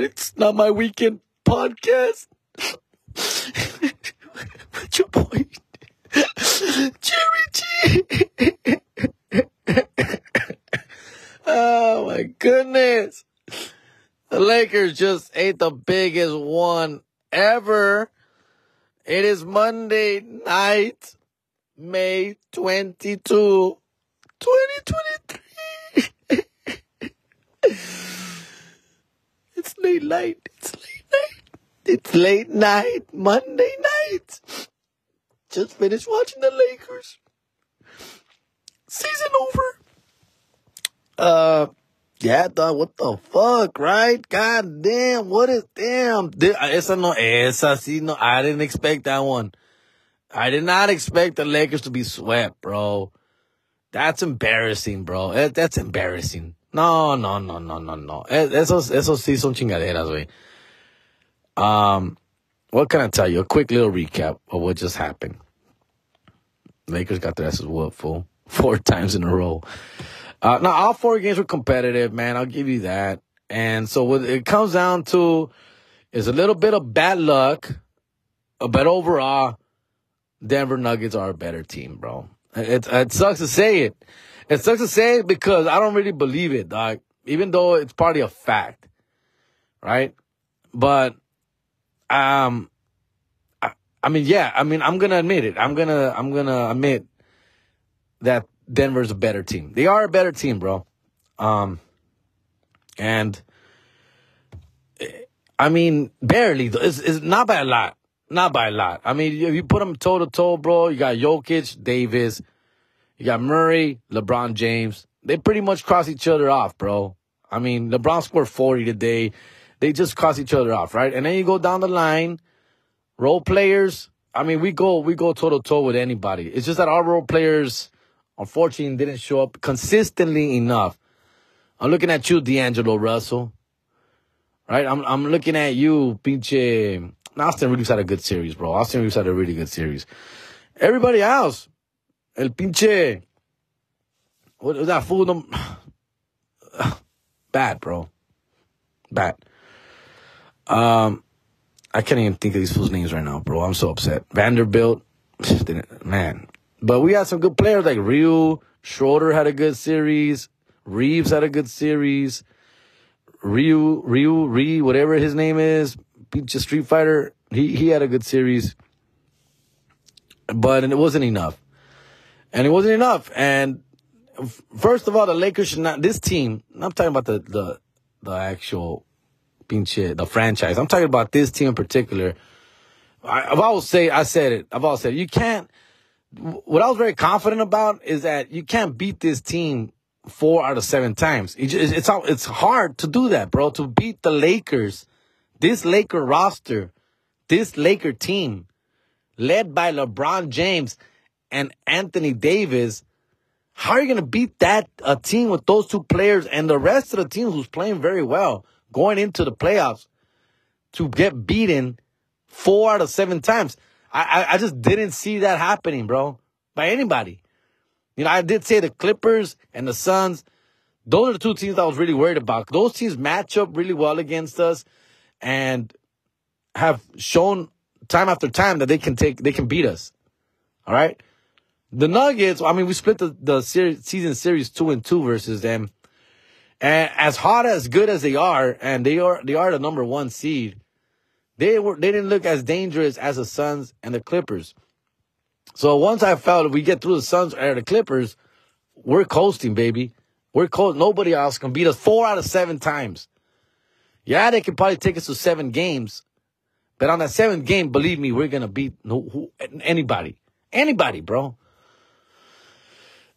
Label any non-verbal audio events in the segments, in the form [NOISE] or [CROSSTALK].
It's not my weekend podcast. [LAUGHS] What's your point? Jerry G. oh my goodness. The Lakers just ate the biggest one ever. It is Monday night, May 22, 2023. [LAUGHS] it's late night. It's late night. It's late night, Monday night. Just finished watching the Lakers. Season over. Uh, yeah, dog, what the fuck, right? God damn, what is, damn. Esa no, esa sí, no, I didn't expect that one. I did not expect the Lakers to be swept, bro. That's embarrassing, bro. Eh, That's embarrassing. No, no, no, no, no, no. Esos, esos sí son chingaderas, güey. Um, what can I tell you? A quick little recap of what just happened. Lakers got their asses whooped, fool. [LAUGHS] Four times in a row. Uh, now, all four games were competitive, man. I'll give you that. And so what it comes down to is a little bit of bad luck, but overall, Denver Nuggets are a better team, bro. It, it sucks to say it. It sucks to say it because I don't really believe it, dog. Even though it's partly a fact, right? But, um, I, I mean, yeah, I mean, I'm gonna admit it. I'm gonna, I'm gonna admit that Denver's a better team. They are a better team, bro. Um, and I mean, barely. It's, it's not by a lot. Not by a lot. I mean, if you put them toe to toe, bro, you got Jokic, Davis, you got Murray, LeBron James. They pretty much cross each other off, bro. I mean, LeBron scored 40 today. They just cross each other off, right? And then you go down the line, role players. I mean, we go we go toe to toe with anybody. It's just that our role players, unfortunately, didn't show up consistently enough. I'm looking at you, D'Angelo Russell. Right? I'm I'm looking at you, pinche. Austin Reaves had a good series, bro. Austin Reaves had a really good series. Everybody else, el pinche. What was that fool? num- [SIGHS] Bad, bro. Bad. Um, I can't even think of these fools' names right now, bro. I'm so upset. Vanderbilt, [SIGHS] man. But we had some good players like Ryu, Schroeder had a good series. Reaves had a good series. Ryu, Ryu, Ryu, whatever his name is, Pinche Street Fighter, he, he had a good series. But and it wasn't enough. And it wasn't enough. And first of all, the Lakers should not, this team, I'm talking about the, the, the actual pinche, the franchise. I'm talking about this team in particular. I, I've always say, I said it, I've always said, you can't, what I was very confident about is that you can't beat this team four out of seven times. It it's it's hard to do that, bro. To beat the Lakers, this Laker roster, this Laker team, led by LeBron James and Anthony Davis. How are you gonna beat that a team with those two players and the rest of the team who's playing very well going into the playoffs to get beaten four out of seven times? I, I, I just didn't see that happening, bro, by anybody. You know, I did say the Clippers and the Suns. Those are the two teams I was really worried about. Those teams match up really well against us and have shown time after time that they can take, they can beat us. All right. The Nuggets, I mean, we split the, the series, season series two and two versus them. And as hot as good as they are, and they are, they are the number one seed, they were, they didn't look as dangerous as the Suns and the Clippers. So once I felt if we get through the Suns or the Clippers, we're coasting, baby. We're coast. Nobody else can beat us four out of seven times. Yeah, they can probably take us to seven games, but on that seventh game, believe me, we're gonna beat no, who, anybody, anybody, bro.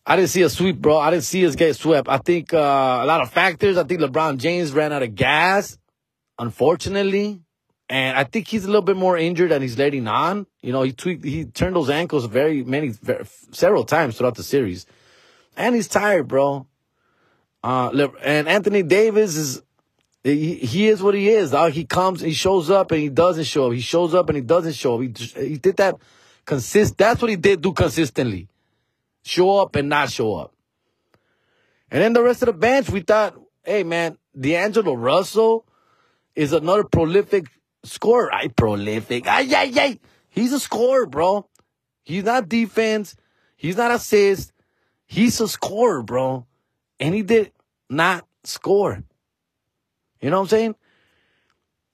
I didn't see a sweep, bro. I didn't see us get swept. I think uh, a lot of factors. I think LeBron James ran out of gas, unfortunately, and I think he's a little bit more injured than he's letting on. You know, he tweaked, he turned those ankles very many, very, several times throughout the series, and he's tired, bro. Uh, and Anthony Davis is he, is what he is. Uh, he comes, he shows up, and he doesn't show up. He shows up and he doesn't show up. He he did that consist. That's what he did do consistently. Show up and not show up. And then the rest of the bench, we thought, hey man, D'Angelo Russell is another prolific scorer. I prolific. Ay, ay, ay. He's a scorer, bro. He's not defense. He's not assist. He's a scorer, bro. And he did not score. You know what I'm saying?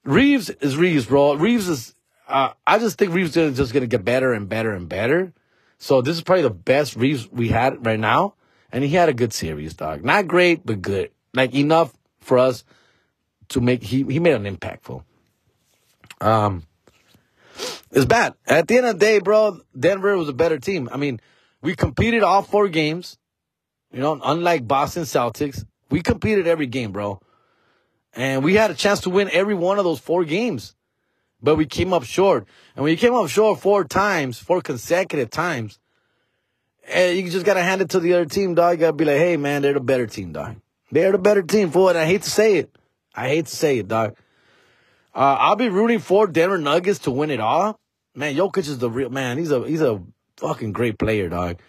Reaves is Reaves, bro. Reaves is, uh, I just think Reaves is just to get better and better and better. So this is probably the best Reaves we had right now. And he had a good series, dog. Not great, but good. Like enough for us to make, he, he made an impactful. Um, it's bad. At the end of the day, bro, Denver was a better team. I mean, we competed all four games. You know, unlike Boston Celtics, we competed every game, bro. And we had a chance to win every one of those four games. But we came up short. And when you came up short four times, four consecutive times, and you just gotta hand it to the other team, dog. You gotta be like, hey man, they're the better team, dog. They're the better team for it. I hate to say it. I hate to say it, dog. Uh, I'll be rooting for Denver Nuggets to win it all. Man, Jokic is the real man. He's a he's a fucking great player, dog.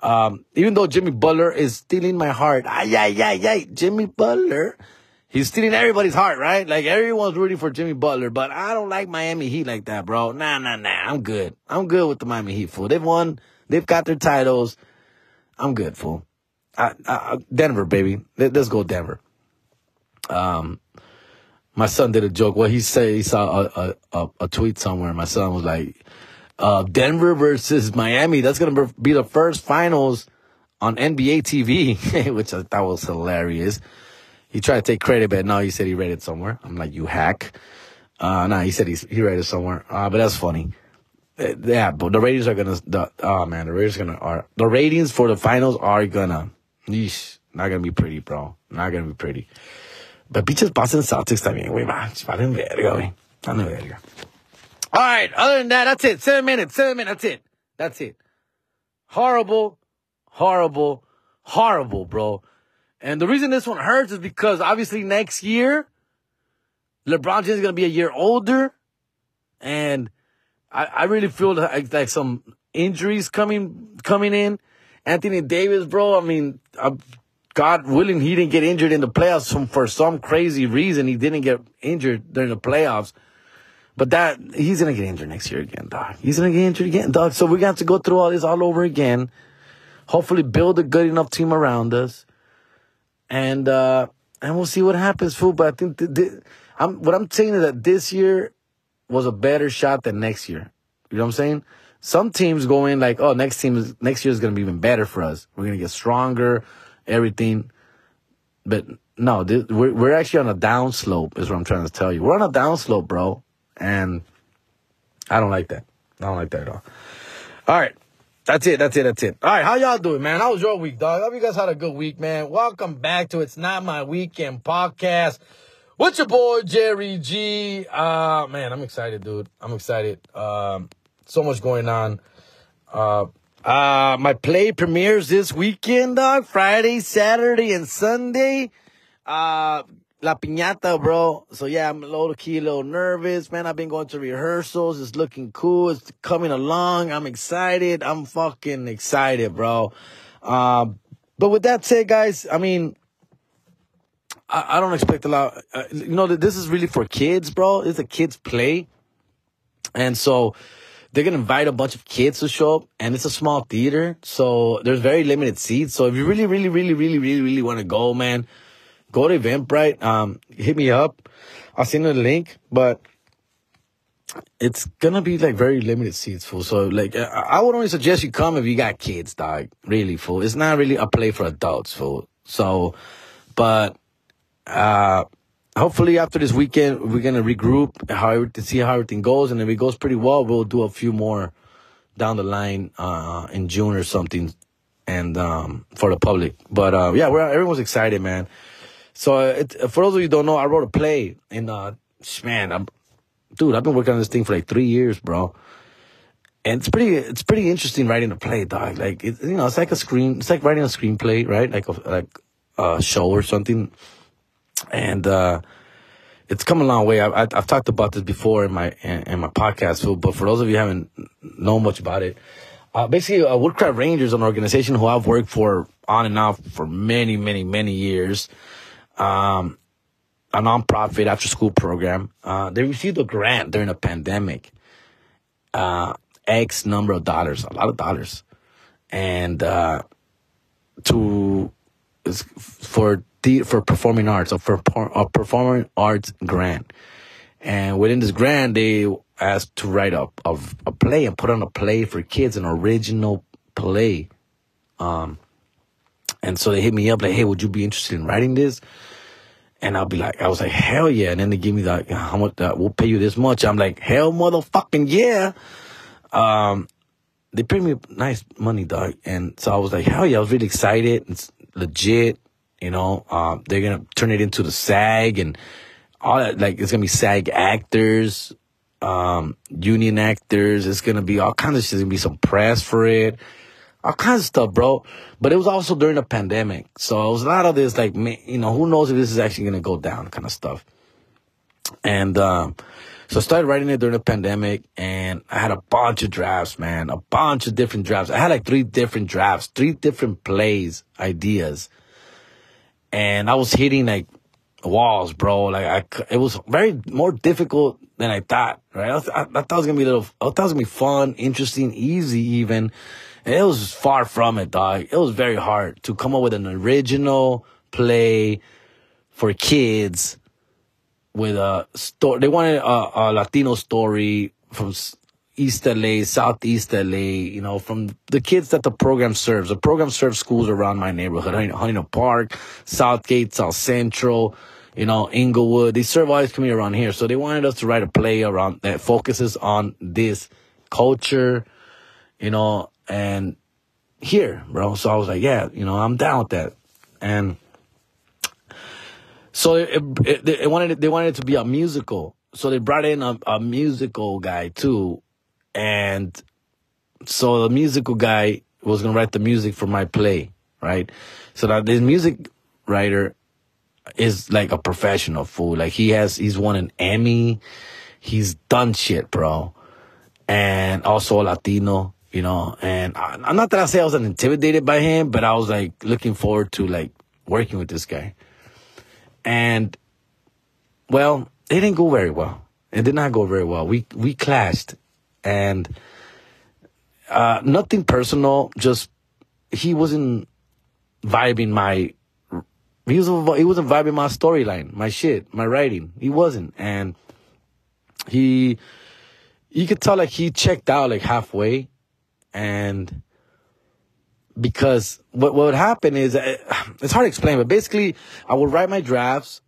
Um, even though Jimmy Butler is stealing my heart, ay ay ay ay, Jimmy Butler, he's stealing everybody's heart, right? Like everyone's rooting for Jimmy Butler, but I don't like Miami Heat like that, bro. Nah, nah, nah. I'm good. I'm good with the Miami Heat, fool. They've won. They've got their titles. I'm good, fool. I, I, Denver, baby. Let, us go Denver. Um, my son did a joke. Well, he said he saw a, a, a tweet somewhere. My son was like, uh, Denver versus Miami. That's going to be the first finals on NBA TV, [LAUGHS] which I thought was hilarious. He tried to take credit, but now he said he read it somewhere. I'm like, you hack. Uh, no, he said he, he read it somewhere. Uh, but that's funny. Uh, yeah, but the ratings are gonna, the, oh man, the ratings gonna, are, the ratings for the finals are gonna, yeesh, not gonna be pretty, bro. Not gonna be pretty. But pinches Boston Celtics también, güey, valen verga, güey. Valen verga. All right. Other than that, that's it. Seven minutes. Seven minutes. That's it. That's it. Horrible, horrible, horrible, bro. And the reason this one hurts is because obviously next year, LeBron James is going to be a year older. And I, I really feel like, like some injuries coming, coming in. Anthony Davis, bro. I mean, I'm, God willing, he didn't get injured in the playoffs from, for some crazy reason. He didn't get injured during the playoffs. But that, he's going to get injured next year again, dog. He's going to get injured again, dog. So to have to go through all this all over again. Hopefully build a good enough team around us. And, uh, and we'll see what happens, fool. But I think th- th- I'm, what I'm saying is that this year was a better shot than next year. You know what I'm saying? Some teams go in like, oh, next team is, next year is going to be even better for us. We're going to get stronger, everything. But no, we're, we're actually on a downslope is what I'm trying to tell you. We're on a downslope, bro. And I don't like that. I don't like that at all. All right. That's it. That's it. That's it. All right. How y'all doing, man? How was your week, dog? I hope you guys had a good week, man. Welcome back to It's Not My Weekend podcast What's your boy, Jerry G. Uh, man, I'm excited, dude. I'm excited. Um, so much going on. Uh, uh, my play premieres this weekend, dog. Friday, Saturday, and Sunday. Uh, La Piñata, bro. So yeah, I'm a little key, a little nervous, man. I've been going to rehearsals. It's looking cool. It's coming along. I'm excited. I'm fucking excited, bro. Um, but with that said, guys, I mean, I, I don't expect a lot. Uh, you know, this is really for kids, bro. It's a kids play. And so they're to invite a bunch of kids to show up and it's a small theater. So there's very limited seats. So if you really, really, really, really, really, really want to go, man, go to Eventbrite. Um, hit me up. I'll send you the link, but it's gonna be like very limited seats, full. So like, I would only suggest you come if you got kids, dog. Really, full. It's not really a play for adults, full. So, but uh, hopefully after this weekend we're gonna regroup, how to see how everything goes, and if it goes pretty well, we'll do a few more down the line uh, in June or something, and um, for the public. But uh, yeah, we're everyone's excited, man. So it, for those of you who don't know, I wrote a play and, uh, man, I'm, dude, I've been working on this thing for like three years, bro. And it's pretty, it's pretty interesting writing a play, dog. Like, it, you know, it's like a screen, it's like writing a screenplay, right? Like a, like a show or something. And, uh, it's come a long way. I, have talked about this before in my, in, in, my podcast, but for those of you who haven't known much about it, uh, basically, uh, Woodcraft Rangers, an organization who I've worked for on and off for many, many, many years. Um, a nonprofit after school program. Uh, they received a grant during the pandemic. Uh, X number of dollars, a lot of dollars, and uh, to for the for performing arts or for a performing arts grant. And within this grant, they asked to write a, a, a play and put on a play for kids, an original play. Um, and so they hit me up like, "Hey, would you be interested in writing this?" And I'll be like, I was like, hell yeah. And then they give me like, how much, uh, we'll pay you this much. I'm like, hell motherfucking yeah. Um, they paid me nice money, dog. And so I was like, hell yeah. I was really excited. It's legit. You know, um, they're going to turn it into the SAG and all that. Like, it's going to be SAG actors, um, union actors. It's going to be all kinds of shit. There's going to be some press for it all kinds of stuff, bro. But it was also during the pandemic. So it was a lot of this, like, you know, who knows if this is actually going to go down kind of stuff. And, um, so I started writing it during the pandemic and I had a bunch of drafts, man, a bunch of different drafts. I had like three different drafts, three different plays, ideas. And I was hitting like walls, bro. Like I, it was very more difficult than I thought, right? I, I, I thought it was gonna be a little, I thought it was gonna be fun, interesting, easy even. It was far from it, dog. It was very hard to come up with an original play for kids with a story. They wanted a, a Latino story from East LA, Southeast LA, you know, from the kids that the program serves. The program serves schools around my neighborhood, Huntington Park, Southgate, South Central, you know, Inglewood. They serve all these community around here. So they wanted us to write a play around that focuses on this culture, you know, and here, bro. So I was like, yeah, you know, I'm down with that. And so it, it, it wanted it, they wanted it to be a musical. So they brought in a, a musical guy too. And so the musical guy was to write the music for my play, right? So that this music writer is like a professional fool. Like he has, he's won an Emmy. He's done shit, bro. And also Latino you know, and I, not that I say I was intimidated by him, but I was like looking forward to like working with this guy. And well, it didn't go very well. It did not go very well. We we clashed, and uh, nothing personal. Just he wasn't vibing my. He was he wasn't vibing my storyline, my shit, my writing. He wasn't, and he. You could tell like he checked out like halfway and because what, what would happen is uh, it's hard to explain, but basically I would write my drafts,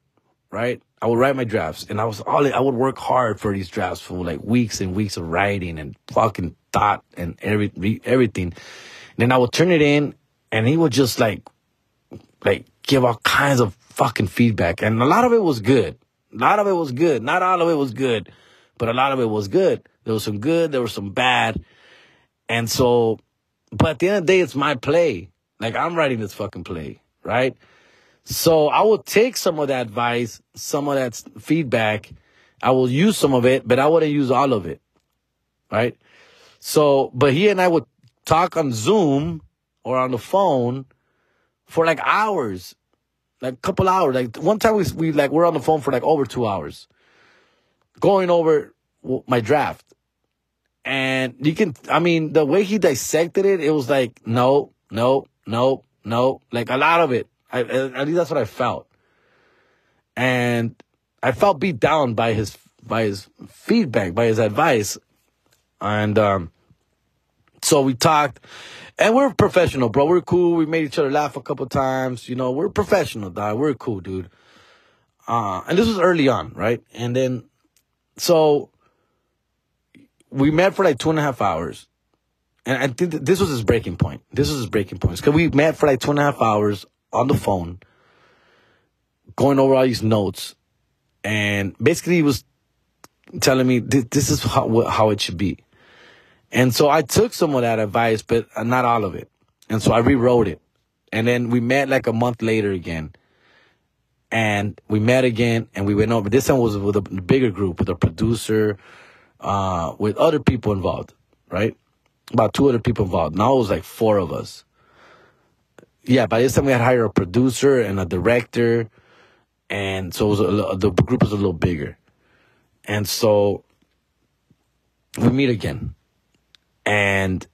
right? I would write my drafts and I was all, I would work hard for these drafts for like weeks and weeks of writing and fucking thought and every, everything. And then I would turn it in and he would just like, like give all kinds of fucking feedback. And a lot of it was good. A lot of it was good. Not all of it was good, but a lot of it was good. There was some good. There was some bad. And so, but at the end of the day, it's my play. Like I'm writing this fucking play, right? So I will take some of that advice, some of that feedback. I will use some of it, but I wouldn't use all of it, right? So, but he and I would talk on Zoom or on the phone for like hours, like a couple hours. Like one time we, we like, we're on the phone for like over two hours going over my draft. And you can, I mean, the way he dissected it, it was like, no, no, no, no, like a lot of it. I, at least that's what I felt. And I felt beat down by his, by his feedback, by his advice. And, um, so we talked and we're professional, bro. We're cool. We made each other laugh a couple times. You know, we're professional, dog. We're cool, dude. Uh, and this was early on, right? And then, so we met for like two and a half hours. And I think this was his breaking point. This was his breaking point. Because we met for like two and a half hours on the phone, going over all these notes. And basically, he was telling me this is how, how it should be. And so I took some of that advice, but not all of it. And so I rewrote it. And then we met like a month later again. And we met again and we went over. This time was with a bigger group, with a producer, uh, with other people involved, right? About two other people involved. Now it was like four of us. Yeah, by this time we had hired a producer and a director and so a, the group was a little bigger, and so we meet again, and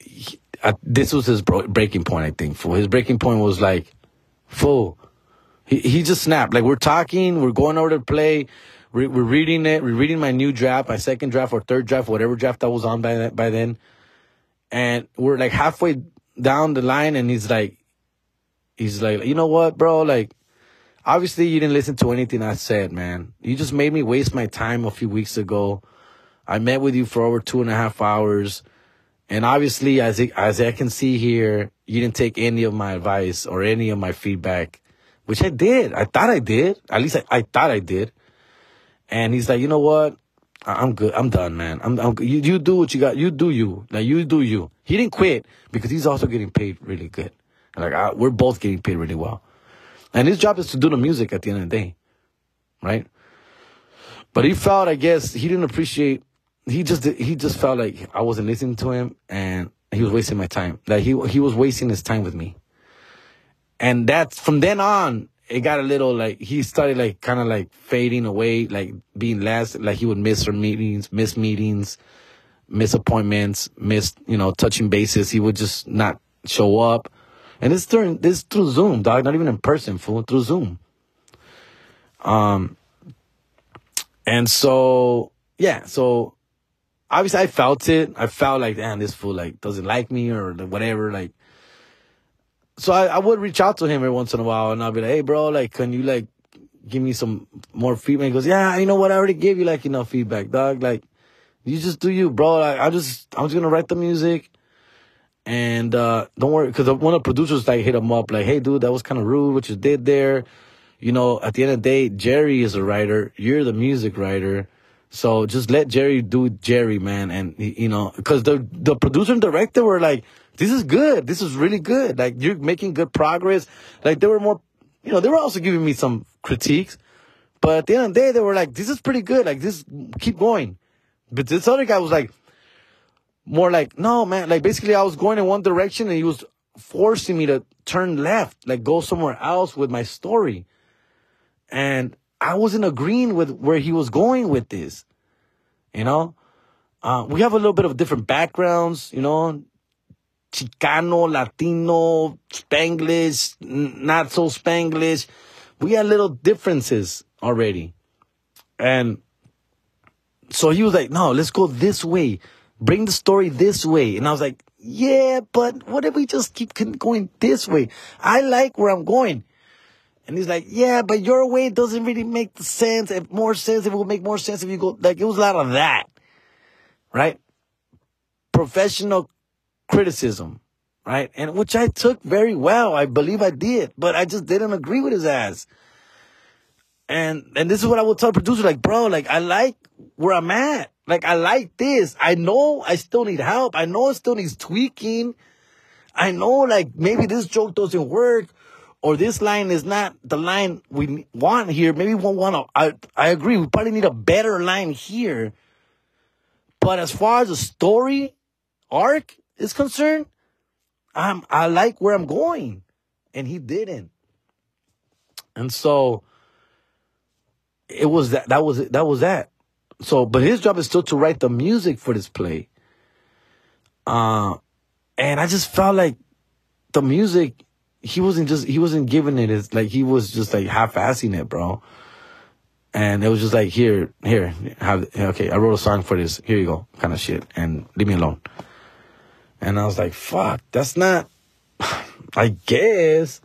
he, I, this was his bro- breaking point. I think for his breaking point was like, full. He he just snapped. Like we're talking, we're going over to play, we're, we're reading it, we're reading my new draft, my second draft or third draft, whatever draft I was on by by then, and we're like halfway down the line, and he's like, he's like, you know what, bro, like obviously you didn't listen to anything I said, man. You just made me waste my time a few weeks ago. I met with you for over two and a half hours. And obviously, as, as I can see here, you didn't take any of my advice or any of my feedback, which I did. I thought I did. At least I, I thought I did. And he's like, you know what? I'm good. I'm done, man. I'm, I'm you, you do what you got. You do you. Like, you do you. He didn't quit because he's also getting paid really good. Like, I, we're both getting paid really well. And his job is to do the music at the end of the day. Right? But he felt, I guess, he didn't appreciate, he just, he just felt like I wasn't listening to him and he was wasting my time. That he, he was wasting his time with me. And that's, from then on, it got a little like, he started like kind of like fading away, like being less, like he would miss her meetings, miss meetings, miss appointments, miss, you know, touching bases. He would just not show up. And this during this through Zoom, dog, not even in person, fool, through Zoom. Um and so yeah, so obviously I felt it. I felt like, damn, this fool like doesn't like me or whatever, like so I, I would reach out to him every once in a while and I'll be like, hey bro, like can you like give me some more feedback? He goes, Yeah, you know what, I already gave you like enough feedback, dog. Like you just do you, bro. Like I just I'm just gonna write the music. And uh, don't worry, because one of the producers like hit him up, like, "Hey, dude, that was kind of rude what you did there." You know, at the end of the day, Jerry is a writer. You're the music writer, so just let Jerry do Jerry, man. And you know, because the the producer and director were like, "This is good. This is really good. Like you're making good progress." Like they were more, you know, they were also giving me some critiques, but at the end of the day, they were like, "This is pretty good. Like this, keep going." But this other guy was like, more like, no, man, like basically I was going in one direction and he was forcing me to turn left, like go somewhere else with my story. And I wasn't agreeing with where he was going with this, you know? Uh, we have a little bit of different backgrounds, you know, Chicano, Latino, Spanglish, not so Spanglish. We had little differences already. And so he was like, no, let's go this way bring the story this way. And I was like, yeah, but what if we just keep going this way? I like where I'm going. And he's like, yeah, but your way doesn't really make sense. If more sense, it will make more sense if you go, like, it was a lot of that. Right? Professional criticism. Right? And which I took very well. I believe I did, but I just didn't agree with his ass. And, and this is what I would tell the producer, like, bro, like, I like where I'm at. Like, I like this. I know I still need help. I know it still needs tweaking. I know, like, maybe this joke doesn't work or this line is not the line we want here. Maybe we want to, I, I agree. We probably need a better line here. But as far as the story arc is concerned, I'm, I like where I'm going. And he didn't. And so it was that, that was, it, that was that. So, but his job is still to write the music for this play. Uh, and I just felt like the music, he wasn't just, he wasn't giving it as, like, he was just like half-assing it, bro. And it was just like, here, here, have, okay, I wrote a song for this. Here you go, kind of shit. And leave me alone. And I was like, fuck, that's not, [SIGHS] I guess.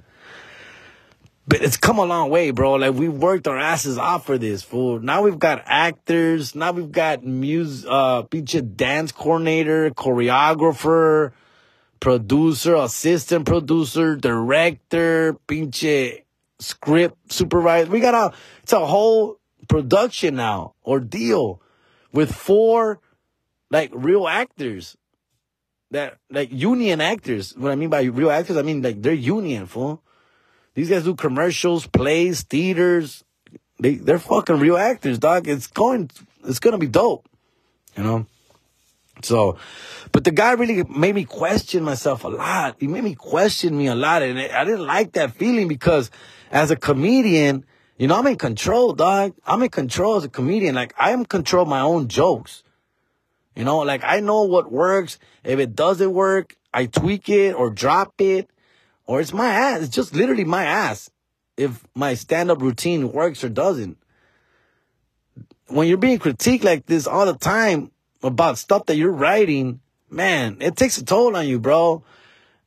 But it's come a long way, bro. Like we worked our asses off for this, fool. Now we've got actors. Now we've got music, uh, pinche dance coordinator, choreographer, producer, assistant producer, director, pinche script supervisor. We got a, it's a whole production now ordeal with four like real actors that like union actors. What I mean by real actors, I mean like they're union, fool. These guys do commercials, plays, theaters. They they're fucking real actors, dog. It's going it's gonna be dope. You know? So, but the guy really made me question myself a lot. He made me question me a lot. And I didn't like that feeling because as a comedian, you know, I'm in control, dog. I'm in control as a comedian. Like I am control my own jokes. You know, like I know what works. If it doesn't work, I tweak it or drop it or it's my ass. It's just literally my ass. If my stand up routine works or doesn't. When you're being critiqued like this all the time about stuff that you're writing, man, it takes a toll on you, bro.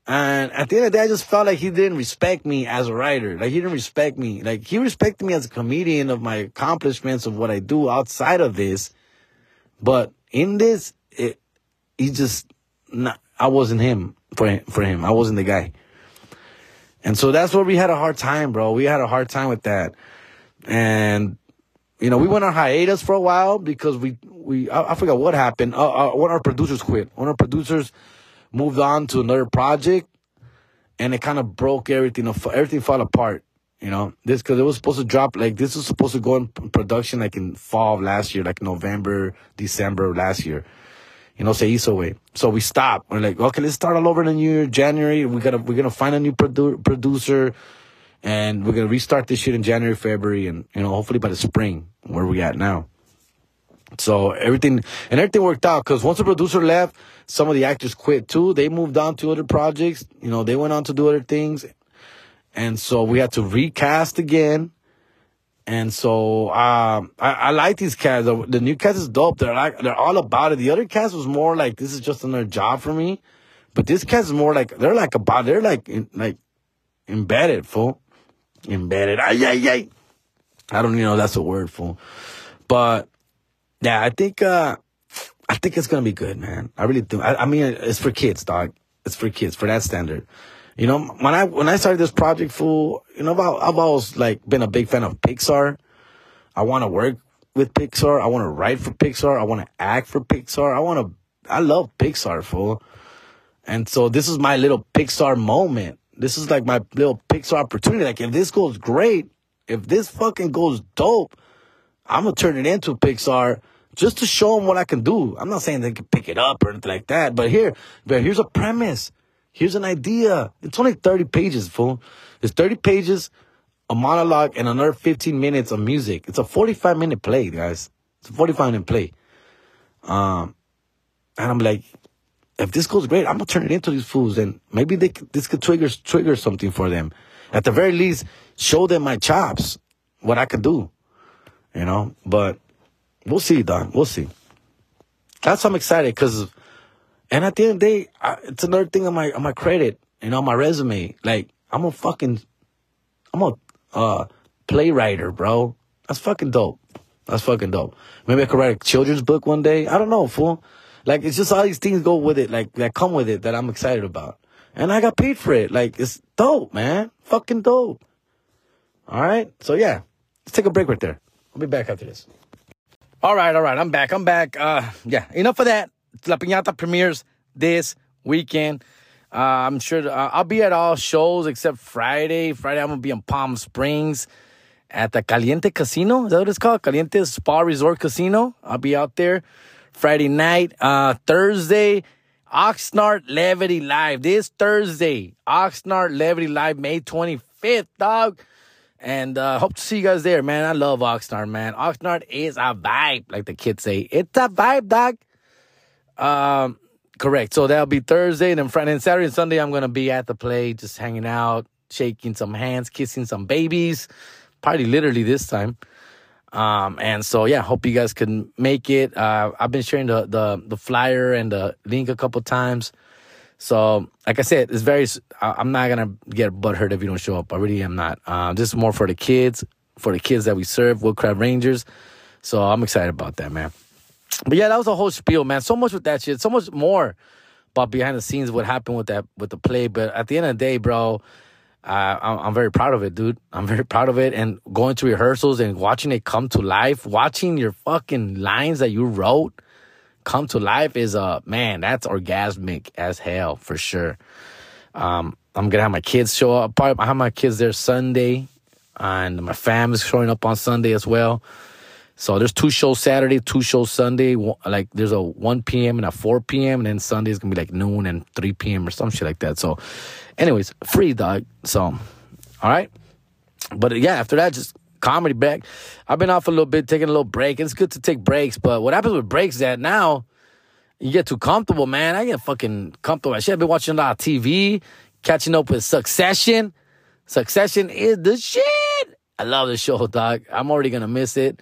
And at the end of the day, I just felt like he didn't respect me as a writer. Like he didn't respect me. Like he respected me as a comedian of my accomplishments of what I do outside of this. But in this, it, he just, not, I wasn't him for him, for him. I wasn't the guy. And so that's where we had a hard time, bro. We had a hard time with that. And, you know, we went on hiatus for a while because we, we, I, I forgot what happened. Uh, uh, one of our producers quit. One of our producers, moved on to another project and it kind of broke everything. Everything fell apart. You know, this because it was supposed to drop like this was supposed to go in production like in fall of last year, like November, December last year. You know, say hizo way. So we stopped. We're like, okay, let's start all over in the new year, January. We gotta we're gonna find a new produ- producer, and we're gonna restart this shit in January, February, and you know, hopefully by the spring, where we at now. So everything and everything worked out because once the producer left, some of the actors quit too. They moved on to other projects. You know, they went on to do other things, and so we had to recast again. And so um, I, I like these cats. The, the, new cast is dope. They're like they're all about it. The other cast was more like this is just another job for me, but this cast is more like they're like about they're like in, like embedded, fool, embedded. Ay, ay, ay. I don't know that's a word, fool, but yeah, I think uh I think it's gonna be good, man. I really do. I, I mean, it's for kids, dog. It's for kids, for that standard. You know, when I when I started this project, fool, you know, I've, I've always like been a big fan of Pixar. I want to work with Pixar. I want to write for Pixar. I want to act for Pixar. I want to. I love Pixar, fool. And so this is my little Pixar moment. This is like my little Pixar opportunity. Like if this goes great, if this fucking goes dope, I'm gonna turn it into Pixar just to show them what I can do. I'm not saying they can pick it up or anything like that, but here, but here's a premise. Here's an idea. It's only 30 pages, fool. It's 30 pages, a monologue, and another 15 minutes of music. It's a 45 minute play, guys. It's a 45 minute play. Um, and I'm like, if this goes great, I'm gonna turn it into these fools, and maybe they this could trigger trigger something for them. At the very least, show them my chops, what I could do you know. But we'll see, Don. We'll see. That's why I'm excited because, and at the end of the day, I, it's another thing on my on my credit, and on my resume. Like I'm a fucking, I'm a uh, playwriter, bro. That's fucking dope. That's fucking dope. Maybe I could write a children's book one day. I don't know, fool. Like it's just all these things go with it, like that come with it that I'm excited about. And I got paid for it. Like it's dope, man. Fucking dope. All right. So yeah, let's take a break right there. I'll be back after this. All right, all right. I'm back. I'm back. Uh, yeah, enough of that. La Piñata premieres this weekend. Uh, I'm sure uh, I'll be at all shows except Friday. Friday, I'm going to be in Palm Springs at the Caliente Casino. Is that what it's called? Caliente Spa Resort Casino. I'll be out there Friday night. Uh, Thursday, Oxnard Levity Live. This Thursday, Oxnard Levity Live, May 25th, dog. And uh, hope to see you guys there, man. I love Oxnard, man. Oxnard is a vibe, like the kids say. It's a vibe, dog. Um, correct. So that'll be Thursday, and then Friday and Saturday and Sunday, I'm gonna be at the play, just hanging out, shaking some hands, kissing some babies. Probably literally this time. Um, and so yeah, hope you guys can make it. Uh, I've been sharing the the the flyer and the link a couple times. So, like I said, it's very. I'm not gonna get butthurt if you don't show up. I really am not. Uh, this is more for the kids, for the kids that we serve, Woodcraft Rangers. So I'm excited about that, man. But yeah, that was a whole spiel, man. So much with that shit. So much more about behind the scenes, what happened with that with the play. But at the end of the day, bro, uh, I'm, I'm very proud of it, dude. I'm very proud of it. And going to rehearsals and watching it come to life, watching your fucking lines that you wrote come to life is a uh, man, that's orgasmic as hell for sure. Um, I'm gonna have my kids show up. I have my kids there Sunday, and my family's showing up on Sunday as well. So there's two shows Saturday, two shows Sunday. Like there's a 1 p.m. and a 4 p.m. and then Sunday's gonna be like noon and 3 p.m. or some shit like that. So, anyways, free dog. So, all right. But yeah, after that, just comedy back. I've been off a little bit, taking a little break. It's good to take breaks, but what happens with breaks is that now you get too comfortable, man. I get fucking comfortable. I should have been watching a lot of TV, catching up with Succession. Succession is the shit. I love the show, dog. I'm already gonna miss it.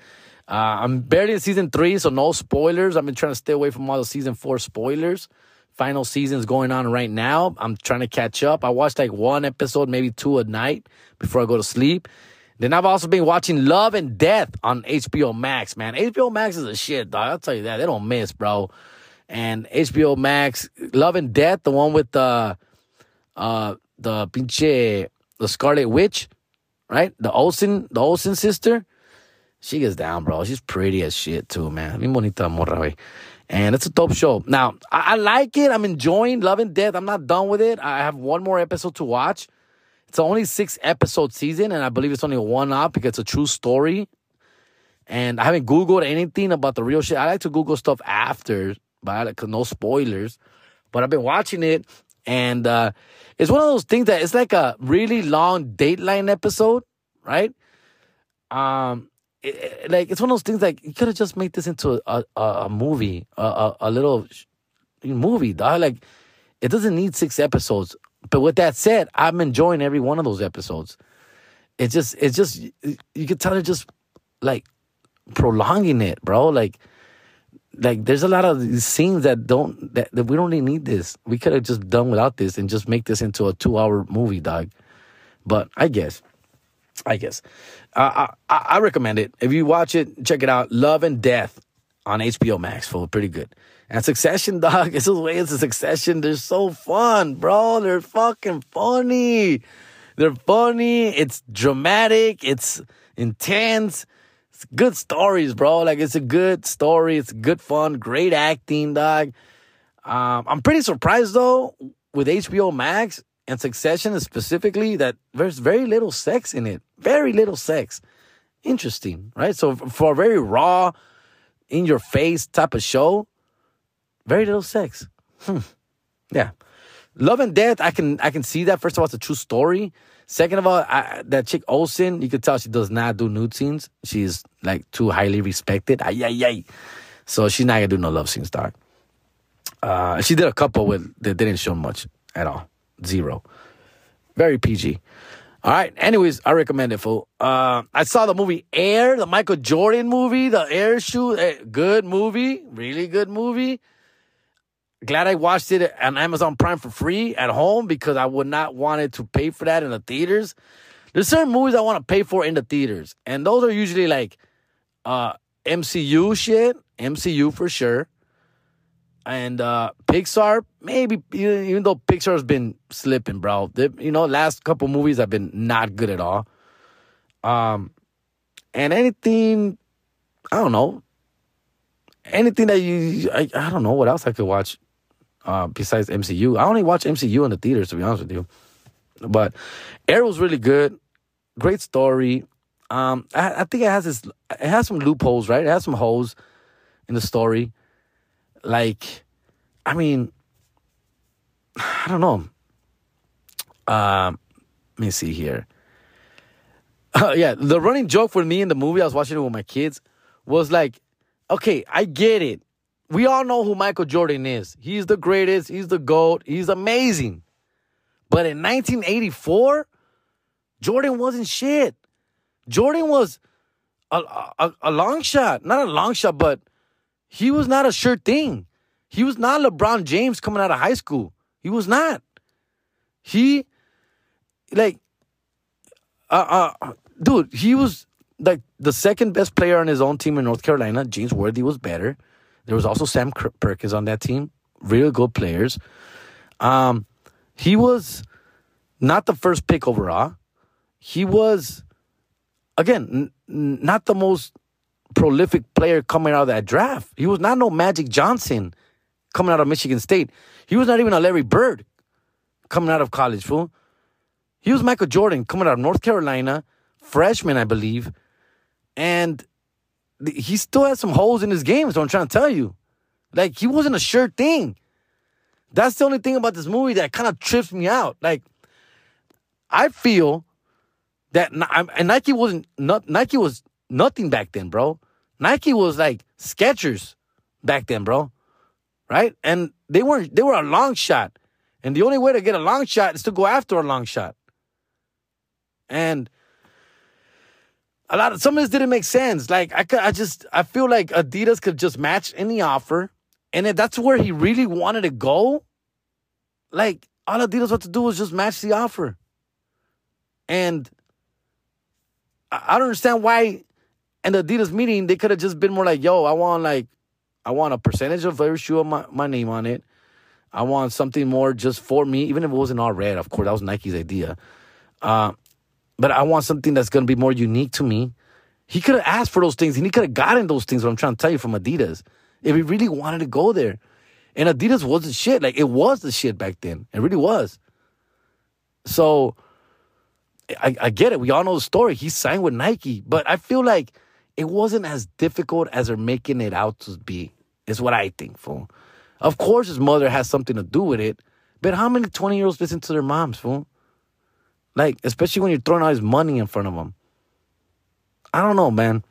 Uh, I'm barely in season three, so no spoilers. I've been trying to stay away from all the season four spoilers. Final season's going on right now. I'm trying to catch up. I watched like one episode, maybe two a night before I go to sleep. Then I've also been watching Love and Death on HBO Max, man. HBO Max is a shit, dog. I'll tell you that. They don't miss, bro. And HBO Max, Love and Death, the one with the uh the pinche the Scarlet Witch, right? The Olsen, the Olsen sister. She gets down, bro. She's pretty as shit too, man. Bien bonita morra, wey. And it's a dope show. Now, I, I like it. I'm enjoying Love and Death. I'm not done with it. I have one more episode to watch. It's only six episode season, and I believe it's only one up because it's a true story. And I haven't Googled anything about the real shit. I like to Google stuff after, but I no spoilers. But I've been watching it, and uh, it's one of those things that it's like a really long Dateline episode, right? Um, it, like it's one of those things like you could have just made this into a a, a movie, a, a, a little movie, dog. Like it doesn't need six episodes. But with that said, I'm enjoying every one of those episodes. It's just, it's just, you can tell they're just like prolonging it, bro. Like, like there's a lot of scenes that don't that, that we don't really need this. We could have just done without this and just make this into a two hour movie, dog. But I guess, I guess, I I recommend it. If you watch it, check it out. Love and Death on HBO Max, for pretty good. And Succession, [LAUGHS] dog, it's the way it's a Succession. They're so fun, bro. They're fucking funny. They're funny. It's dramatic. It's intense. It's good stories, bro. Like it's a good story. It's good fun. Great acting, dog. Um, I'm pretty surprised though with HBO Max and Succession is specifically that there's very little sex in it. Very little sex. Interesting, right? So for a very raw, in your face type of show, very little sex. Hmm. Yeah. Love and Death, I can I can see that. First of all, it's a true story. Second of all, I, that chick Olsen, you could tell she does not do nude scenes. She's like too highly respected. Ay, ay, ay. So she's not gonna do no love scenes, dog. Uh, she did a couple with that didn't show much at all. Zero. Very PG. All right. Anyways, I recommend it, fool. Uh, I saw the movie Air, the Michael Jordan movie, the Air shoe. Eh, good movie. Really good movie glad I watched it on Amazon Prime for free at home because I would not wanted to pay for that in the theaters. There's certain movies I want to pay for in the theaters, and those are usually like uh, MCU shit, MCU for sure, and uh, Pixar maybe even though Pixar's been slipping, bro. They, you know, last couple movies have been not good at all. Um, and anything, I don't know, anything that you, I, I don't know what else I could watch uh, besides MCU. I only watch MCU in the theaters, to be honest with you. But Air was really good. Great story. Um, I, I think it has this. It has some loopholes, right? It has some holes in the story. Like, I mean, [SIGHS] I don't know. Um, let me see here. Uh, [LAUGHS] yeah, the running joke for me in the movie I was watching it with my kids was like, okay, I get it we all know who Michael Jordan is. He's the greatest. He's the GOAT. He's amazing. But in 1984, Jordan wasn't shit. Jordan was a, a, a long shot. Not a long shot, but he was not a sure thing. He was not LeBron James coming out of high school. He was not. He, like, uh, uh, dude, he was like the second best player on his own team in North Carolina. James Worthy was better. There was also Sam Perkins on that team, real good players. Um, he was not the first pick overall. He was, again, n- not the most prolific player coming out of that draft. He was not no Magic Johnson coming out of Michigan State. He was not even a Larry Bird coming out of college, fool. He was Michael Jordan coming out of North Carolina, freshman, I believe. And he still has some holes in his game. So I'm trying to tell you, like he wasn't a sure thing. That's the only thing about this movie that kind of trips me out. Like I feel that and Nike wasn't not Nike was nothing back then, bro. Nike was like Skechers back then, bro. Right? And they weren't they were a long shot. And the only way to get a long shot is to go after a long shot. And a lot of some of this didn't make sense. Like I could, I just I feel like Adidas could just match any offer, and if that's where he really wanted to go, like all Adidas had to do was just match the offer. And I, I don't understand why in the Adidas meeting they could have just been more like, "Yo, I want like, I want a percentage of every shoe of my, my name on it. I want something more just for me, even if it wasn't all red. Of course, that was Nike's idea." Uh, but I want something that's going to be more unique to me. He could have asked for those things and he could have gotten those things, what I'm trying to tell you from Adidas, if he really wanted to go there. And Adidas was the shit. Like, it was the shit back then. It really was. So, I, I get it. We all know the story. He signed with Nike, but I feel like it wasn't as difficult as they're making it out to be, is what I think, fool. Of course, his mother has something to do with it, but how many 20 year olds listen to their moms, fool? Like, especially when you're throwing all his money in front of him. I don't know, man.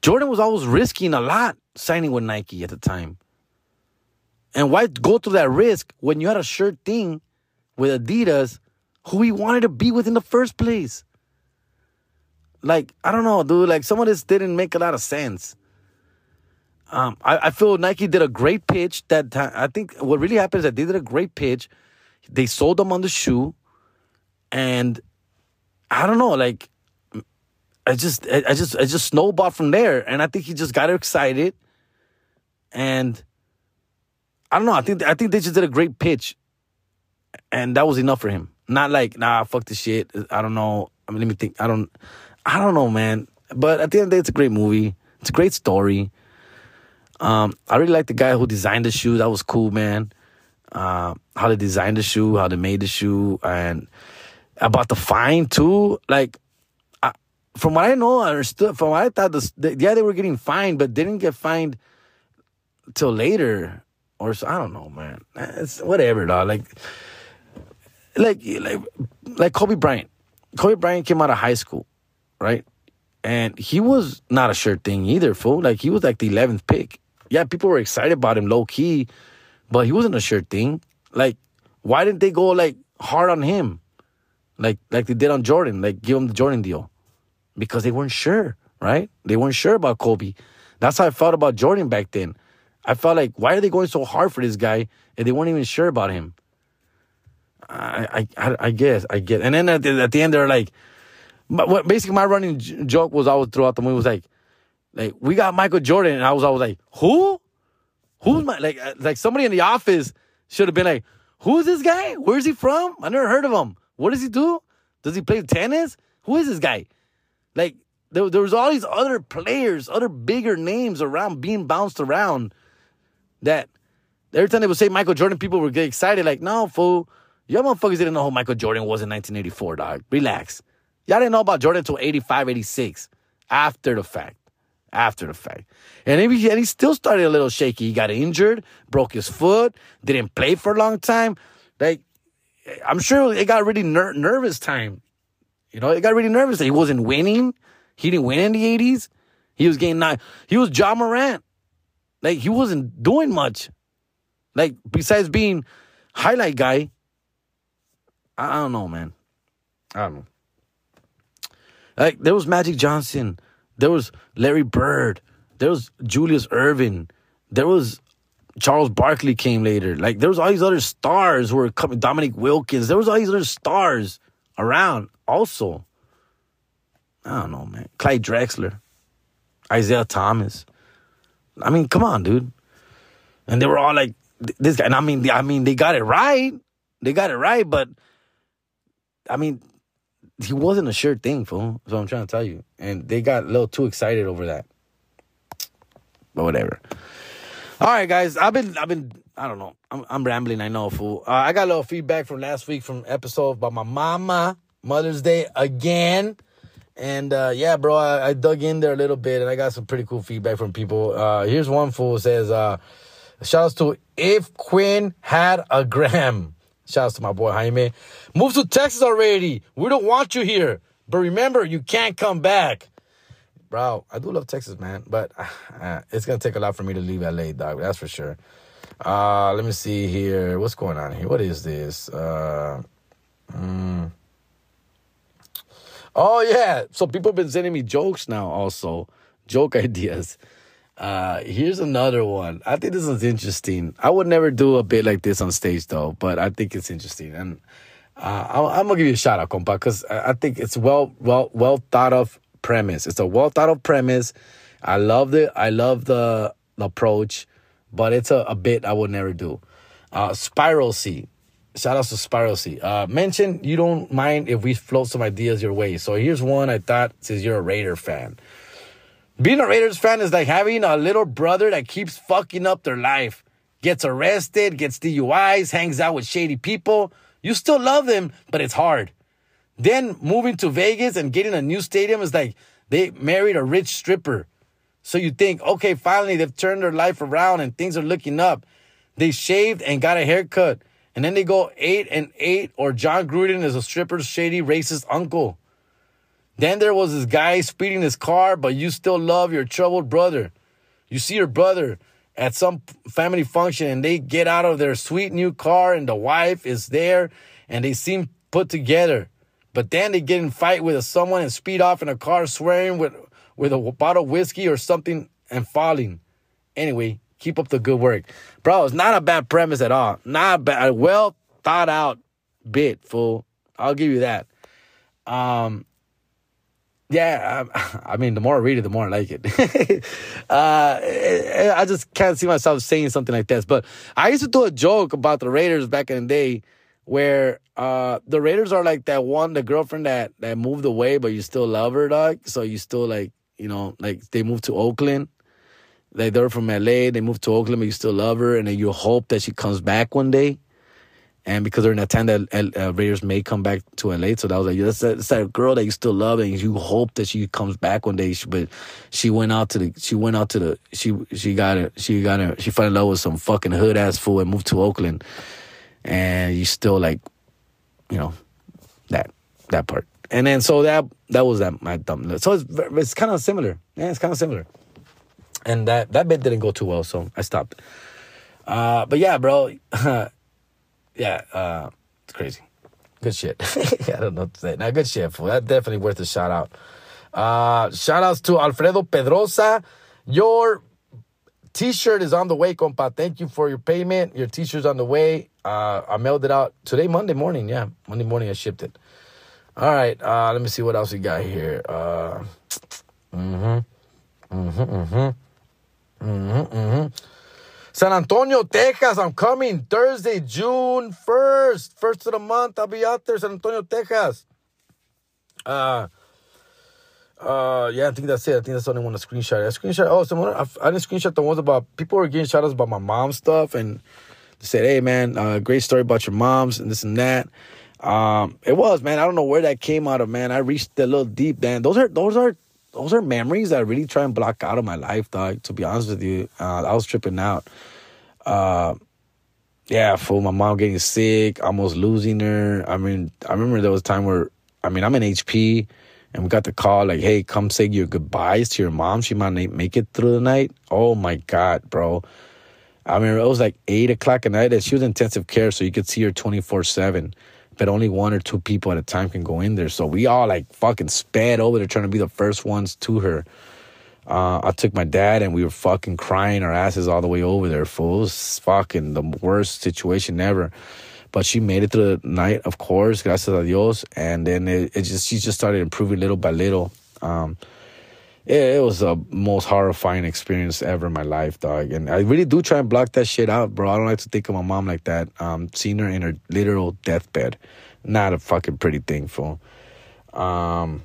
Jordan was always risking a lot signing with Nike at the time. And why go through that risk when you had a sure thing with Adidas who he wanted to be with in the first place? Like, I don't know, dude. Like, some of this didn't make a lot of sense. Um, I, I feel Nike did a great pitch that time. I think what really happened is that they did a great pitch. They sold them on the shoe and I don't know, like I just I just I just snowballed from there, and I think he just got excited, and I don't know. I think I think they just did a great pitch, and that was enough for him. Not like nah, fuck the shit. I don't know. I mean, let me think. I don't. I don't know, man. But at the end of the day, it's a great movie. It's a great story. Um, I really like the guy who designed the shoe. That was cool, man. Uh, how they designed the shoe, how they made the shoe, and about the fine too. Like, I, from what I know, I understood. From what I thought, this, the, yeah, they were getting fined, but didn't get fined till later, or so. I don't know, man. It's whatever, dog. Like, like, like, like Kobe Bryant. Kobe Bryant came out of high school, right? And he was not a sure thing either, fool. Like he was like the eleventh pick. Yeah, people were excited about him, low key, but he wasn't a sure thing. Like, why didn't they go like hard on him? like like they did on Jordan, like give him the Jordan deal, because they weren't sure, right? They weren't sure about Kobe. That's how I felt about Jordan back then. I felt like, why are they going so hard for this guy if they weren't even sure about him? I I I guess I get, and then at the, at the end they're like, what basically my running joke was always throughout the movie was like, like we got Michael Jordan, and I was always like, who? Who's my like uh, like somebody in the office should have been like, who's this guy? Where's he from? I never heard of him. What does he do? Does he play tennis? Who is this guy? Like there, there was all these other players, other bigger names around being bounced around. That every time they would say Michael Jordan, people would get excited. Like, no, fool, y'all motherfuckers didn't know who Michael Jordan was in 1984, dog. Relax. Y'all didn't know about Jordan until 85, 86, after the fact. After the fact. And he, and he still started a little shaky. He got injured, broke his foot, didn't play for a long time. Like, I'm sure it got really ner- nervous time. You know, it got really nervous that he wasn't winning. He didn't win in the 80s. He was getting nine. He was Ja Morant. Like, he wasn't doing much. Like, besides being highlight guy, I, I don't know, man. I don't know. Like, there was Magic Johnson. There was Larry Bird. There was Julius Erving. There was Charles Barkley came later. Like there was all these other stars who were coming. Dominique Wilkins. There was all these other stars around also. I don't know, man. Clyde Drexler, Isiah Thomas. I mean, come on, dude. And they were all like, this guy. And I mean, I mean, they got it right. They got it right, but I mean, he wasn't a sure thing, fool. That's what I'm trying to tell you. And they got a little too excited over that. But whatever. All right, guys. I've been, I've been, I don't know. I'm, I'm rambling. I know, fool. Uh, I got a little feedback from last week from episode about my mama Mother's Day again, And uh, yeah, bro, I, I, dug in there a little bit and I got some pretty cool feedback from people. Uh, here's one fool says, uh, shout outs to If Quinn Had a Gram. Shout outs to my boy Jaime. Move to Texas already. We don't want you here. But remember, you can't come back. Bro, I do love Texas, man. But [SIGHS] uh, it's going to take a lot for me to leave LA, dog. That's for sure. Uh, let me see here. What's going on here? What is this? Uh, mm. Oh yeah. So people have been sending me jokes now also. Joke [LAUGHS] ideas. Uh, here's another one. I think this is interesting. I would never do a bit like this on stage though, but I think it's interesting. And uh, I'm, gonna give you a shout out, compa, because I think it's well, well, well thought of premise. It's a well thought of premise. I love it. I love the, the approach but it's a, a bit I would never do. Uh, Spiral C. Shout out to Spiral C. Uh, mention you don't mind if we float some ideas your way. So here's one I thought since you're a Raider fan. Being a Raiders fan is like having a little brother that keeps fucking up their life. Gets arrested, gets DUIs, hangs out with shady people. You still love them, but it's hard. Then moving to Vegas and getting a new stadium is like they married a rich stripper. So you think, okay, finally they've turned their life around and things are looking up. They shaved and got a haircut. And then they go eight and eight, or Jon Gruden is a stripper's shady racist uncle. Then there was this guy speeding his car, but you still love your troubled brother. You see your brother at some family function and they get out of their sweet new car and the wife is there and they seem put together. But then they get in fight with someone and speed off in a car swearing with with a bottle of whiskey or something and falling. Anyway, keep up the good work. Bro, it's not a bad premise at all. Not a bad, well thought out bit, fool. I'll give you that. Um, yeah, I, [LAUGHS] I, mean, the more I read it, the more I like it. [LAUGHS] uh, I just can't see myself saying something like this. But I used to do a joke about the Raiders back in the day where uh, the Raiders are like that one, the girlfriend that, that moved away, but you still love her, dog. So you still like you know, like they moved to Oakland. Like they're from LA, they moved to Oakland, but you still love her, and then you hope that she comes back one day. And because they're in a time that uh, Raiders may come back to LA, so that was like that's that, that's that girl that you still love, and you hope that she comes back one day. But she went out to the, she went out to the, she she got it, she got it, she fell in love with some fucking hood ass fool and moved to Oakland, and you still like, you know, that that part. And then so that that was that my dumb. So it's it's kind of similar. Yeah, it's kind of similar. And that that bit didn't go too well, so I stopped. Uh, but yeah, bro. [LAUGHS] yeah, uh, it's crazy. Good shit. [LAUGHS] I don't know what to say. Now, good shit, fool. That definitely worth a shout out. Uh, shout outs to Alfredo Pedrosa. Your t-shirt is on the way, compa. Thank you for your payment. Your t-shirt's on the way. Uh, I mailed it out today, Monday morning. Yeah, Monday morning I shipped it. All right, uh, let me see what else we got here. Uh, mm-hmm, mm-hmm, mm-hmm, mm-hmm, mm-hmm. San Antonio, Texas. I'm coming Thursday, June 1st. First of the month, I'll be out there, San Antonio, Texas. Uh, uh, yeah, I think that's it. I think that's the only one to screenshot. I screenshot. Oh, someone. I, I didn't screenshot the ones about people were getting shout outs about my mom stuff and they said, "Hey, man, uh, great story about your moms and this and that." Um, it was, man. I don't know where that came out of, man. I reached a little deep, man. Those are those are those are memories that I really try and block out of my life, dog. To be honest with you, uh, I was tripping out. Uh, yeah, for my mom getting sick, almost losing her. I mean, I remember there was a time where, I mean, I'm in HP, and we got the call like, "Hey, come say your goodbyes to your mom. She might not make it through the night." Oh my god, bro. I mean, it was like eight o'clock at night, and she was in intensive care, so you could see her twenty four seven but only one or two people at a time can go in there. So we all like fucking sped over there trying to be the first ones to her. Uh, I took my dad and we were fucking crying our asses all the way over there. Fools, fucking the worst situation ever. But she made it through the night, of course, gracias a Dios. And then it, it just she just started improving little by little. Um, it, it, was the most horrifying experience ever in my life, dog. And I really do try and block that shit out, bro. I don't like to think of my mom like that. Um, seeing her in her literal deathbed, not a fucking pretty thing, fool. Um,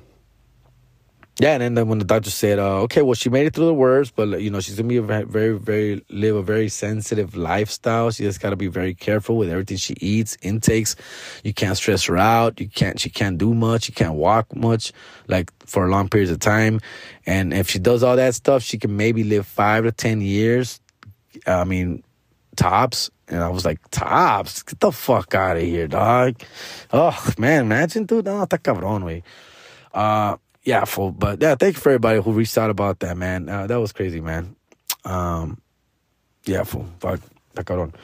yeah, and then when the doctor said, uh, okay, well, she made it through the worst, but you know, she's gonna be a very, very, live a very sensitive lifestyle. She just gotta be very careful with everything she eats, intakes. You can't stress her out. You can't, she can't do much. She can't walk much, like for long periods of time. And if she does all that stuff, she can maybe live five to 10 years. I mean, tops. And I was like, tops? Get the fuck out of here, dog. Oh, man, imagine, dude. No, está cabrón, güey. Uh, yeah, fool. But yeah, thank you for everybody who reached out about that, man. Uh, that was crazy, man. Um, yeah, fool. Fuck, that got on.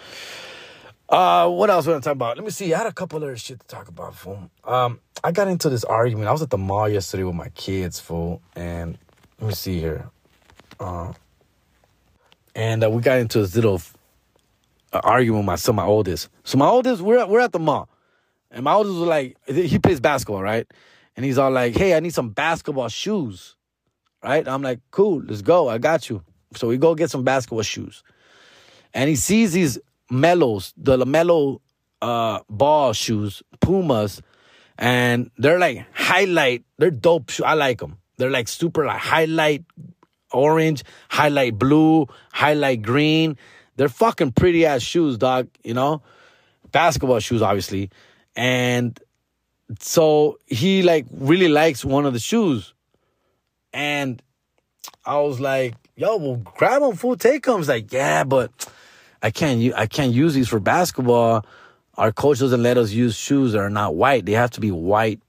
Uh, what else want to talk about? Let me see. I had a couple other shit to talk about, fool. Um, I got into this argument. I was at the mall yesterday with my kids, fool, and let me see here. Uh, and uh, we got into this little uh, argument with my son, my oldest. So my oldest, we're we're at the mall, and my oldest was like, he plays basketball, right? And he's all like, hey, I need some basketball shoes. Right? I'm like, cool, let's go. I got you. So we go get some basketball shoes. And he sees these Melos, the LaMelo uh, ball shoes, Pumas, and they're like highlight, they're dope. shoes. I like them. They're like super like highlight orange, highlight blue, highlight green. They're fucking pretty ass shoes, dog, you know? Basketball shoes, obviously. And so he like really likes one of the shoes. And I was like, yo, well, grab them, full take them. He's like, yeah, but I can't, I can't use these for basketball. Our coach doesn't let us use shoes that are not white. They have to be white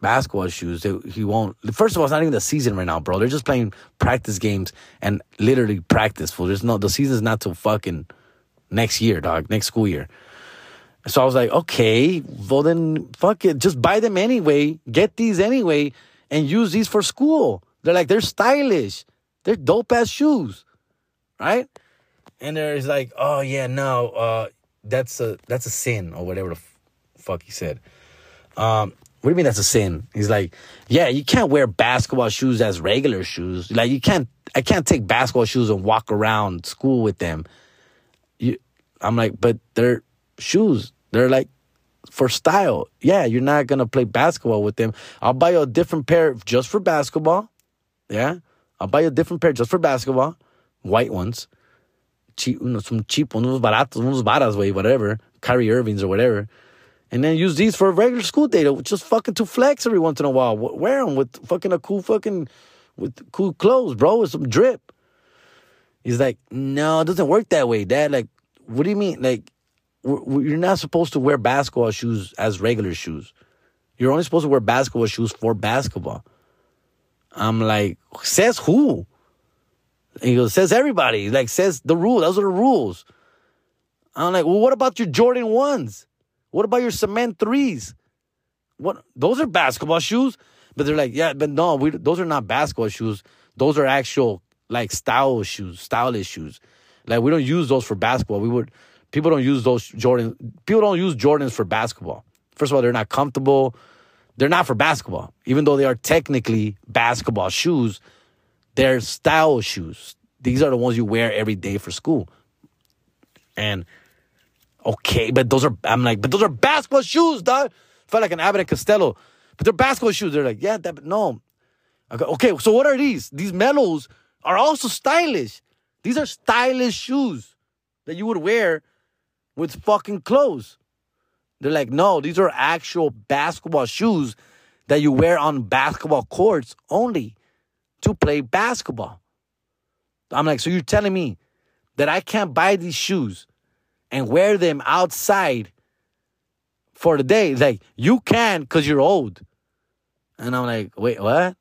basketball shoes. They, he won't. First of all, it's not even the season right now, bro. They're just playing practice games and literally practice. Fool. There's no, the season's not till fucking next year, dog, next school year. So I was like, okay, well then fuck it. Just buy them anyway. Get these anyway and use these for school. They're like, they're stylish. They're dope ass shoes. Right? And there's like, oh yeah, no, uh, that's a that's a sin or whatever the f- fuck he said. Um, what do you mean that's a sin? He's like, yeah, you can't wear basketball shoes as regular shoes. Like you can't, I can't take basketball shoes and walk around school with them. You, I'm like, but they're shoes. They're like for style. Yeah, you're not gonna play basketball with them. I'll buy you a different pair just for basketball. Yeah, I'll buy you a different pair just for basketball, white ones, cheap, you know, some cheap ones, baratos, unos baras, way, whatever, Kyrie Irvings or whatever, and then use these for a regular school day. Just fucking to flex every once in a while. Wear them with fucking a cool fucking with cool clothes, bro, with some drip. He's like, no, it doesn't work that way, Dad. Like, what do you mean? Like, you're not supposed to wear basketball shoes as regular shoes. You're only supposed to wear basketball shoes for basketball. I'm like, says who? And he goes, says everybody. Like, says the rule. Those are the rules. I'm like, well, what about your Jordan 1s? What about your cement 3s? What? Those are basketball shoes. But they're like, yeah, but no, we, those are not basketball shoes. Those are actual, like, style shoes, stylish shoes. Like, we don't use those for basketball. We would, People don't use those Jordan. People don't use Jordans for basketball. First of all, they're not comfortable. They're not for basketball, even though they are technically basketball shoes. They're style shoes. These are the ones you wear every day for school. And okay, but those are I'm like, but those are basketball shoes, dog. Felt like an Abbott and Costello, but they're basketball shoes. They're like, yeah, that, no. Okay, so what are these? These Melos are also stylish. These are stylish shoes that you would wear with fucking clothes. They're like, no, these are actual basketball shoes that you wear on basketball courts only to play basketball. I'm like, so you're telling me that I can't buy these shoes and wear them outside for the day? Like, you can because you're old. And I'm like, wait, what?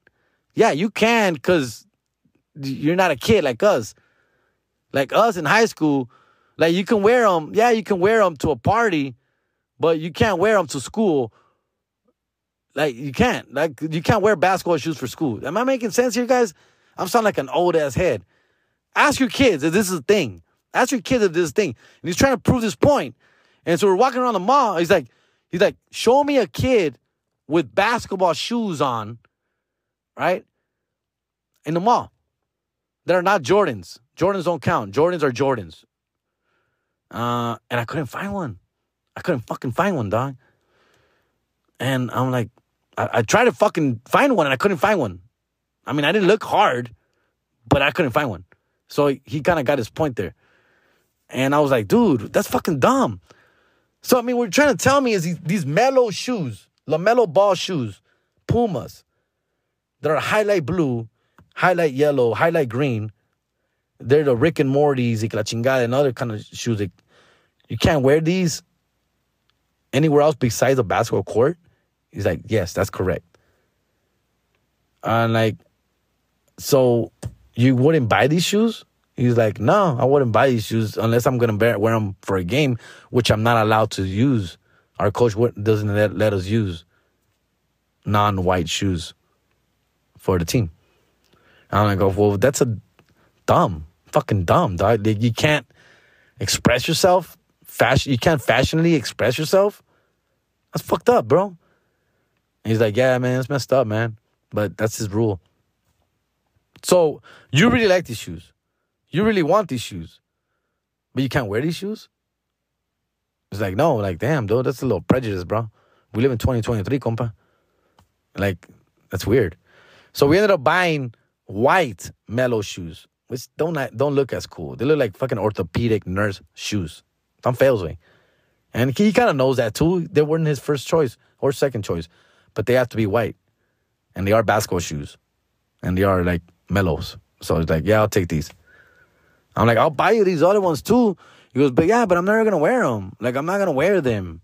Yeah, you can because you're not a kid like us. Like us in high school, like you can wear them, yeah, you can wear them to a party, but you can't wear them to school. Like you can't, like you can't wear basketball shoes for school. Am I making sense here, guys? I'm sounding like an old ass head. Ask your kids if this is a thing. Ask your kids if this is a thing. And he's trying to prove this point. And so we're walking around the mall. He's like, he's like, show me a kid with basketball shoes on, right? In the mall. That are not Jordans. Jordans don't count. Jordans are Jordans. Uh, and I couldn't find one. I couldn't fucking find one, dog. And I'm like, I, I tried to fucking find one and I couldn't find one. I mean, I didn't look hard, but I couldn't find one. So he kind of got his point there. And I was like, dude, that's fucking dumb. So, I mean, what you're trying to tell me is these, these Melo shoes, LaMelo ball shoes, Pumas, that are highlight blue, highlight yellow, highlight green. They're the Rick and Morty's, la chingada, and other kind of shoes. That you can't wear these anywhere else besides a basketball court. He's like, yes, that's correct. And like, so you wouldn't buy these shoes? He's like, no, I wouldn't buy these shoes unless I'm gonna wear them for a game, which I'm not allowed to use. Our coach doesn't let, let us use non-white shoes for the team. I'm like, well, that's a dumb, fucking dumb, dog. You can't express yourself. Fashion, you can't fashionably express yourself. That's fucked up, bro. And he's like, yeah, man, it's messed up, man. But that's his rule. So you really like these shoes. You really want these shoes. But you can't wear these shoes? It's like, no, like, damn, dude, that's a little prejudice, bro. We live in 2023, compa. Like, that's weird. So we ended up buying white Melo shoes, which don't don't look as cool. They look like fucking orthopedic nurse shoes. Tom fails me. And he kind of knows that too. They weren't his first choice or second choice, but they have to be white. And they are basketball shoes. And they are like Melos. So it's like, yeah, I'll take these. I'm like, I'll buy you these other ones too. He goes, but yeah, but I'm never gonna wear them. Like, I'm not gonna wear them.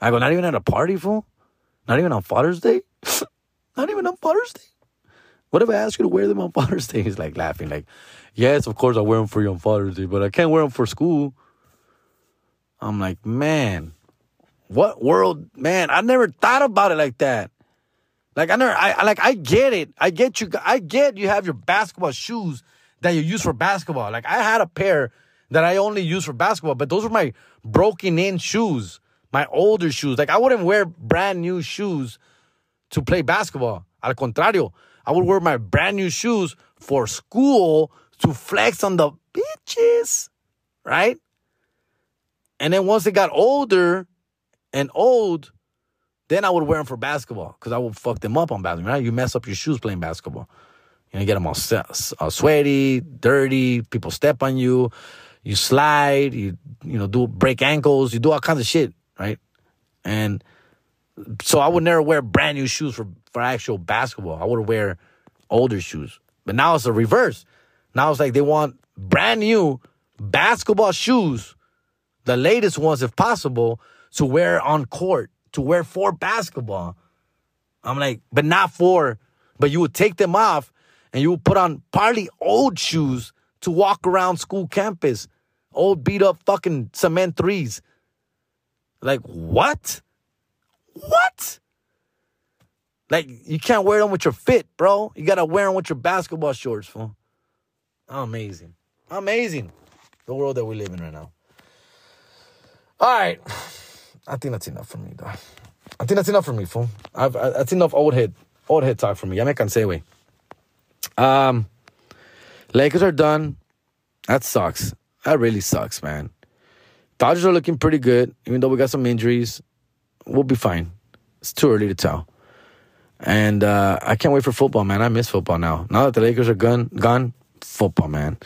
I go, not even at a party, fool. Not even on Father's Day. [LAUGHS] not even on Father's Day. What if I ask you to wear them on Father's Day? [LAUGHS] He's like laughing, like, yes, of course I wear them for you on Father's Day, but I can't wear them for school. I'm like, man, what world, man? I never thought about it like that. Like I never, I like I get it. I get you. I get you have your basketball shoes that you use for basketball. Like I had a pair that I only use for basketball, but those were my broken in shoes, my older shoes. Like I wouldn't wear brand new shoes to play basketball. Al contrario, I would wear my brand new shoes for school to flex on the bitches, right? And then once they got older and old, then I would wear them for basketball because I would fuck them up on basketball. Right? You mess up your shoes playing basketball. You know, get them all uh, sweaty, dirty. People step on you. You slide. You you know do break ankles. You do all kinds of shit, right? And so I would never wear brand new shoes for for actual basketball. I would wear older shoes. But now it's the reverse. Now it's like they want brand new basketball shoes, the latest ones if possible, to wear on court to wear for basketball. I'm like, but not for, but you would take them off and you would put on partly old shoes to walk around school campus. Old beat up fucking cement threes. Like, what? What? Like, you can't wear them with your fit, bro. You gotta wear them with your basketball shorts, fool. Amazing. Amazing. The world that we live in right now. All right. I think that's enough for me, though. I think that's enough for me, fool. I've, I, that's enough old head, old head talk for me. Ya me cansé, güey. Um, Lakers are done. That sucks. That really sucks, man. Dodgers are looking pretty good, even though we got some injuries. We'll be fine. It's too early to tell. And uh, I can't wait for football, man. I miss football now. Now that the Lakers are gone, gone, football, man.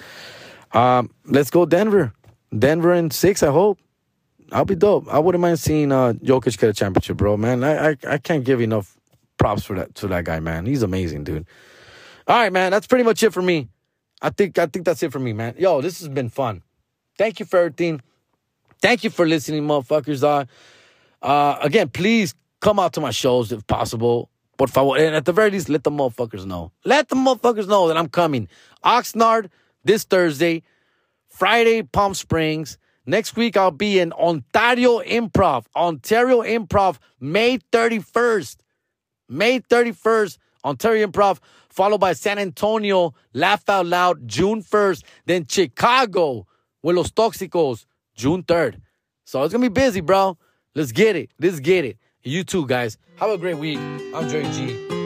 Um, let's go Denver. Denver in six, I hope. I'll be dope. I wouldn't mind seeing uh, Jokic get a championship, bro. Man, I, I I can't give enough props for that to that guy, man. He's amazing, dude. All right, man. That's pretty much it for me. I think I think that's it for me, man. Yo, this has been fun. Thank you for everything. Thank you for listening, motherfuckers. Uh, uh again, please come out to my shows if possible. Por favor. And at the very least, let the motherfuckers know. Let the motherfuckers know that I'm coming. Oxnard this Thursday, Friday, Palm Springs. Next week, I'll be in Ontario Improv, Ontario Improv, May 31st. May 31st, Ontario Improv, followed by San Antonio, Laugh Out Loud, June 1st. Then Chicago with Los Toxicos, June 3rd. So it's going to be busy, bro. Let's get it. Let's get it. You too, guys. Have a great week. I'm Jerry G.